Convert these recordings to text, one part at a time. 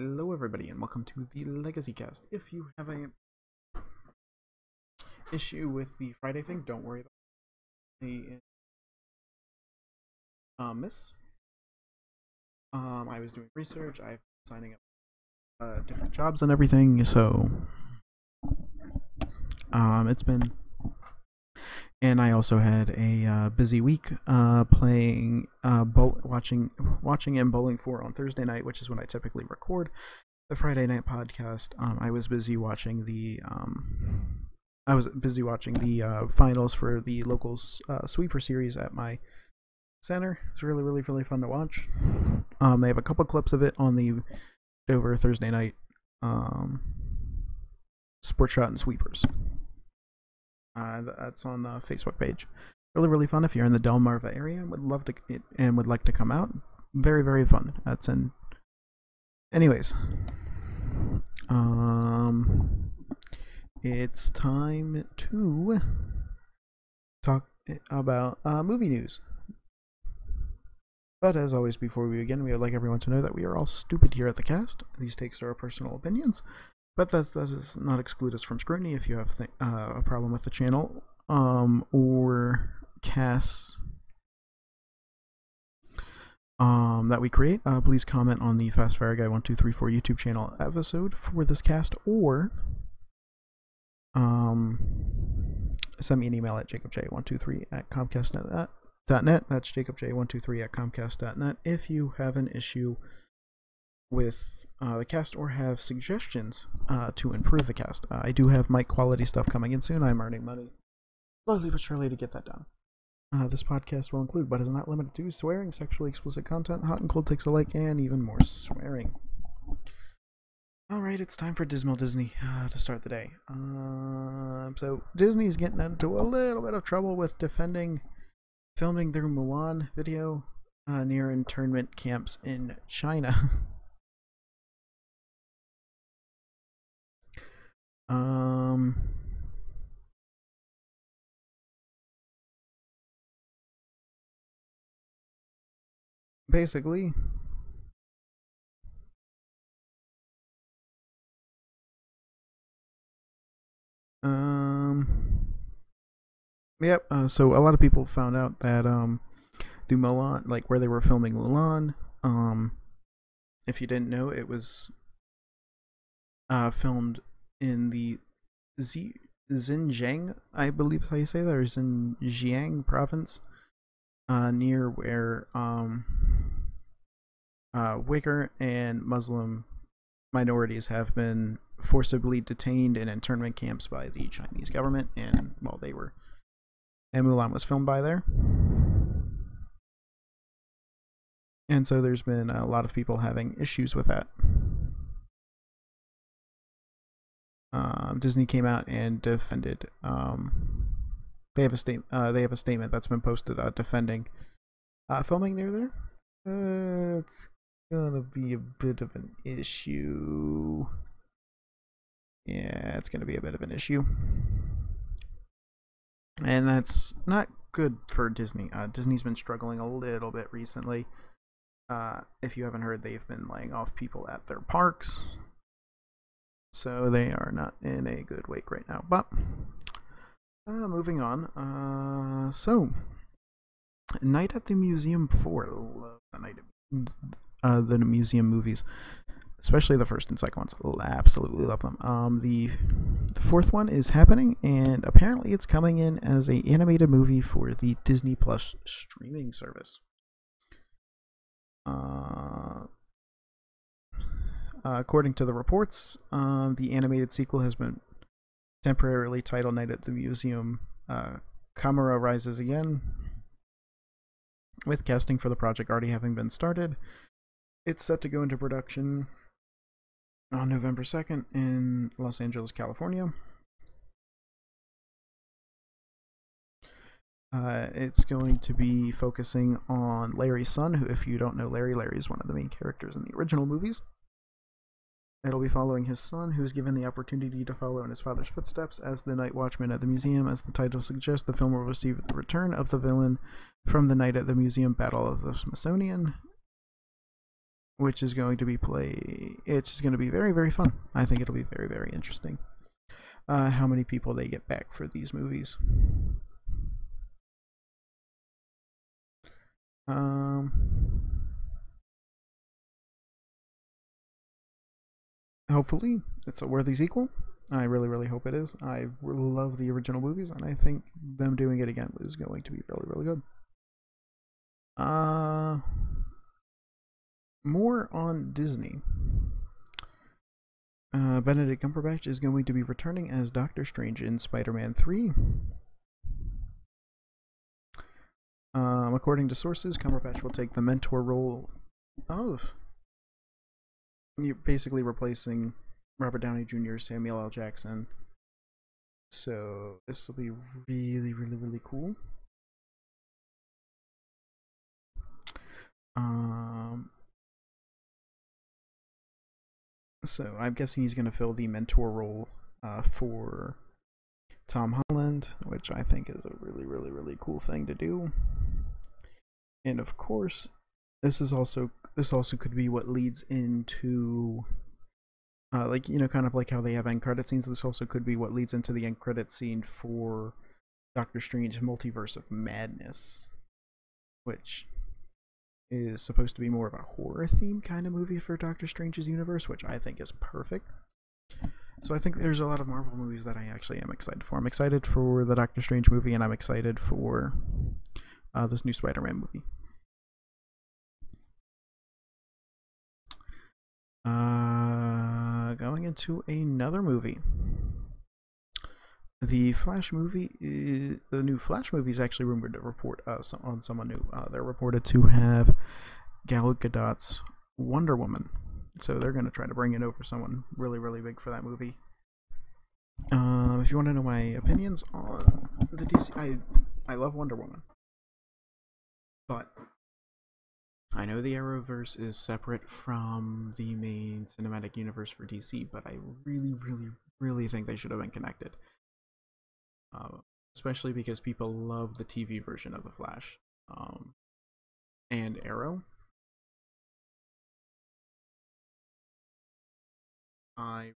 Hello, everybody, and welcome to the Legacy Cast. If you have a issue with the Friday thing, don't worry about um, miss. Um, I was doing research. I've been signing up uh, different jobs and everything, so um, it's been. And I also had a uh, busy week uh, playing, uh, watching, watching and bowling for on Thursday night, which is when I typically record the Friday night podcast. Um, I was busy watching the, um, I was busy watching the uh, finals for the locals uh, sweeper series at my center. It's really, really, really fun to watch. Um, they have a couple clips of it on the over Thursday night um, sports shot and sweepers. Uh, that's on the Facebook page. Really, really fun. If you're in the Delmarva area, would love to and would like to come out. Very, very fun. That's in. Anyways, um, it's time to talk about uh, movie news. But as always, before we begin, we would like everyone to know that we are all stupid here at the cast. These takes are our personal opinions. But that does not exclude us from scrutiny if you have th- uh, a problem with the channel um, or casts um, that we create. Uh, please comment on the Fast Fire Guy 1234 YouTube channel episode for this cast or um, send me an email at jacobj123 at comcast.net. That's jacobj123 at comcast.net if you have an issue with uh, the cast or have suggestions uh, to improve the cast. Uh, I do have mic quality stuff coming in soon. I'm earning money slowly but surely to get that done. Uh, this podcast will include, but is not limited to, swearing, sexually explicit content, hot and cold takes alike, and even more swearing. Alright, it's time for Dismal Disney uh, to start the day. Um, so, Disney's getting into a little bit of trouble with defending filming their Mulan video uh, near internment camps in China. Um. Basically. Um. Yep. Uh, so a lot of people found out that um, through Mulan, like where they were filming Mulan, um, if you didn't know, it was uh, filmed in the Z- Xinjiang, I believe is how you say that, or Xinjiang province, uh, near where um, uh, Uyghur and Muslim minorities have been forcibly detained in internment camps by the Chinese government, and while well, they were, and Mulan was filmed by there. And so there's been a lot of people having issues with that. Um, Disney came out and defended. Um, they have a state. Uh, they have a statement that's been posted uh, defending uh, filming near there. Uh, it's gonna be a bit of an issue. Yeah, it's gonna be a bit of an issue, and that's not good for Disney. Uh, Disney's been struggling a little bit recently. Uh, if you haven't heard, they've been laying off people at their parks so they are not in a good wake right now. But uh, moving on. Uh, so Night at the Museum Four. Love the Night at uh, the museum movies, especially the first and second ones. Absolutely love them. Um, the, the fourth one is happening, and apparently it's coming in as a animated movie for the Disney Plus streaming service. Uh, according to the reports, um, the animated sequel has been temporarily titled Night at the Museum. Uh, Kahmunrah Rises Again, with casting for the project already having been started. It's set to go into production on November 2nd in Los Angeles, California. Uh, it's going to be focusing on Larry's son, who, if you don't know Larry, Larry is one of the main characters in the original movies. It'll be following his son, who is given the opportunity to follow in his father's footsteps as the Night Watchman at the museum. As the title suggests, the film will receive the return of the villain from the Night at the Museum Battle of the Smithsonian. which is going to be play. It's going to be very very fun. I think it'll be very very interesting. Uh, how many people they get back for these movies? Um. Hopefully, it's a worthy sequel. I really, really hope it is. I love the original movies, and I think them doing it again is going to be really, really good. Uh, more on Disney. Uh, Benedict Cumberbatch is going to be returning as Doctor Strange in Spider-Man 3. Um, according to sources, Cumberbatch will take the mentor role of you're basically replacing Robert Downey Jr., Samuel L. Jackson. So this will be really, really, really cool. Um, so I'm guessing he's going to fill the mentor role uh, for Tom Holland, which I think is a really, really, really cool thing to do. And of course, this is also this also could be what leads into uh, like you know kind of like how they have end credit scenes. This also could be what leads into the end credit scene for doctor strange multiverse of madness which is supposed to be more of a horror theme kind of movie for doctor strange's universe which i think is perfect. So i think there's a lot of marvel movies that i actually am excited for. I'm excited for the doctor strange movie and i'm excited for uh, this new spider-man movie Uh, going into another movie. The Flash movie, is, the new Flash movie is actually rumored to report uh, on someone new. Uh, they're reported to have Gal Gadot's Wonder Woman, so they're going to try to bring it over someone really, really big for that movie. Um, if you want to know my opinions on the DC, I I love Wonder Woman, but I know the Arrowverse is separate from the main cinematic universe for DC, but I really, really, really think they should have been connected. Uh, especially because people love the TV version of The Flash um, and Arrow. I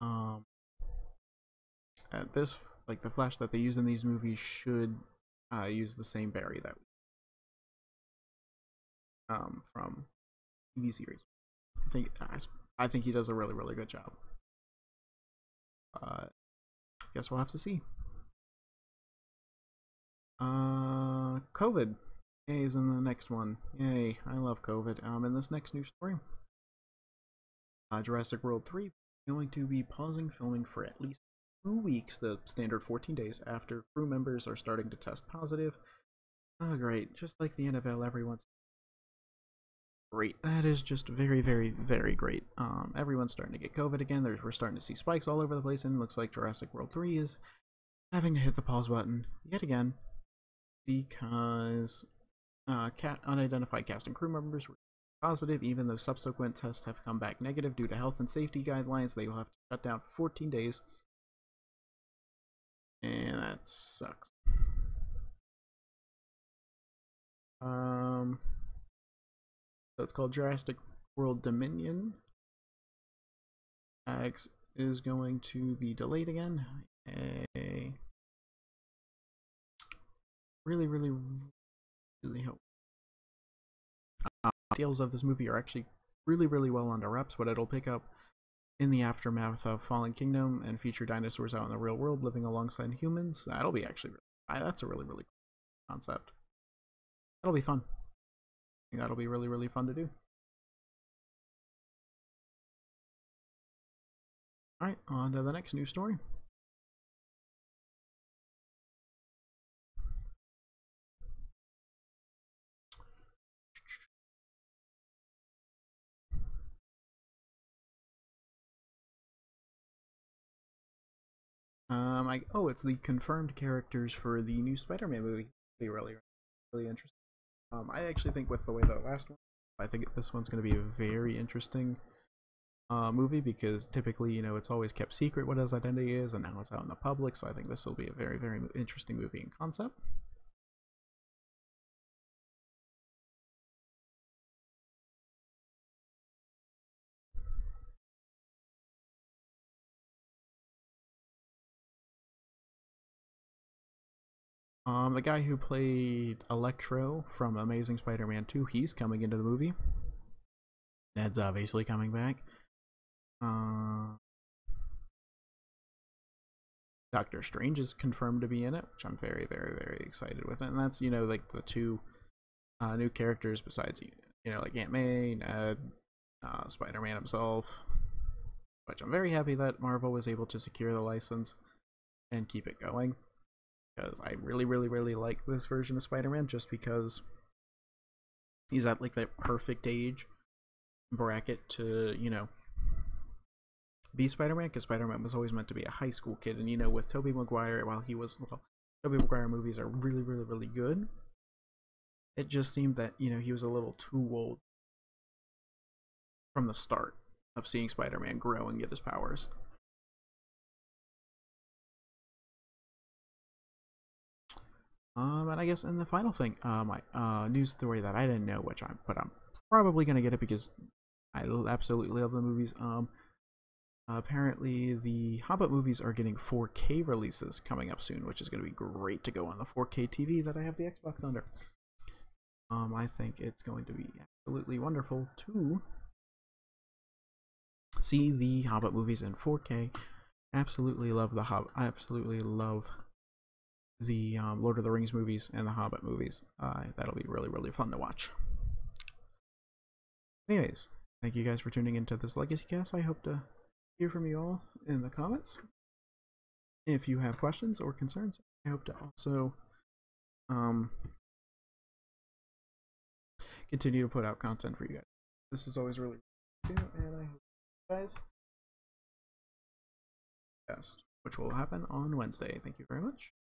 um at this like the Flash that they use in these movies should uh, use the same Barry that um, from TV series. I think I think he does a really really good job. Uh, guess we'll have to see. Uh, COVID. Is in the next one. Yay, I love COVID. Um, in this next news story, uh, Jurassic World 3 going to be pausing filming for at least two weeks, the standard 14 days after crew members are starting to test positive. Oh, great. Just like the NFL, everyone's great. That is just very, very, very great. Um, everyone's starting to get COVID again. There's, we're starting to see spikes all over the place, and it looks like Jurassic World 3 is having to hit the pause button yet again because uh, cat, unidentified cast and crew members were positive, even though subsequent tests have come back negative due to health and safety guidelines. They will have to shut down for 14 days and that sucks. Um, so it's called Jurassic World Dominion. X is going to be delayed again. A really, really, really hope. Uh, details of this movie are actually really, really well under wraps, but it'll pick up in the aftermath of Fallen Kingdom and feature dinosaurs out in the real world living alongside humans. That'll be actually that's a really really cool concept. That'll be fun. that'll be really really fun to do. All right, on to the next news story. Um, I oh, it's the confirmed characters for the new Spider-Man movie. Be really, really interesting. Um, I actually think with the way the last one, I think this one's going to be a very interesting uh, movie because typically, you know, it's always kept secret what his identity is, and now it's out in the public. So I think this will be a very, very interesting movie in concept. Um, the guy who played Electro from Amazing Spider-Man 2, he's coming into the movie. Ned's obviously coming back. Uh, Doctor Strange is confirmed to be in it, which I'm very, very, very excited with. And that's, you know, like the two uh, new characters besides, you know, like Aunt May, Ned, uh, Spider Man himself. Which I'm very happy that Marvel was able to secure the license and keep it going. Because I really, really, really like this version of Spider Man just because he's at like that perfect age bracket to, you know, be Spider-Man because Spider-Man was always meant to be a high school kid, and you know, with Tobey Maguire, while he was well, Tobey Maguire movies are really, really, really good. It just seemed that you know he was a little too old from the start of seeing Spider-Man grow and get his powers. Um, and I guess in the final thing, uh, my uh, news story that I didn't know, which I'm, but I'm probably gonna get it because I absolutely love the movies. Um, apparently, the Hobbit movies are getting 4K releases coming up soon, which is to be great to go on the 4K TV that I have the Xbox under. Um, I think it's going to be absolutely wonderful to see the Hobbit movies in 4K. Absolutely love the Hobbit. I absolutely love the um, Lord of the Rings movies and the Hobbit movies. Uh, that'll be really, really fun to watch. Anyways, thank you guys for tuning into this Legacy Cast. I hope to hear from you all in the comments. If you have questions or concerns, I hope to also um, continue to put out content for you guys. This is always really fun and I hope you guys best, which will happen on Wednesday. Thank you very much.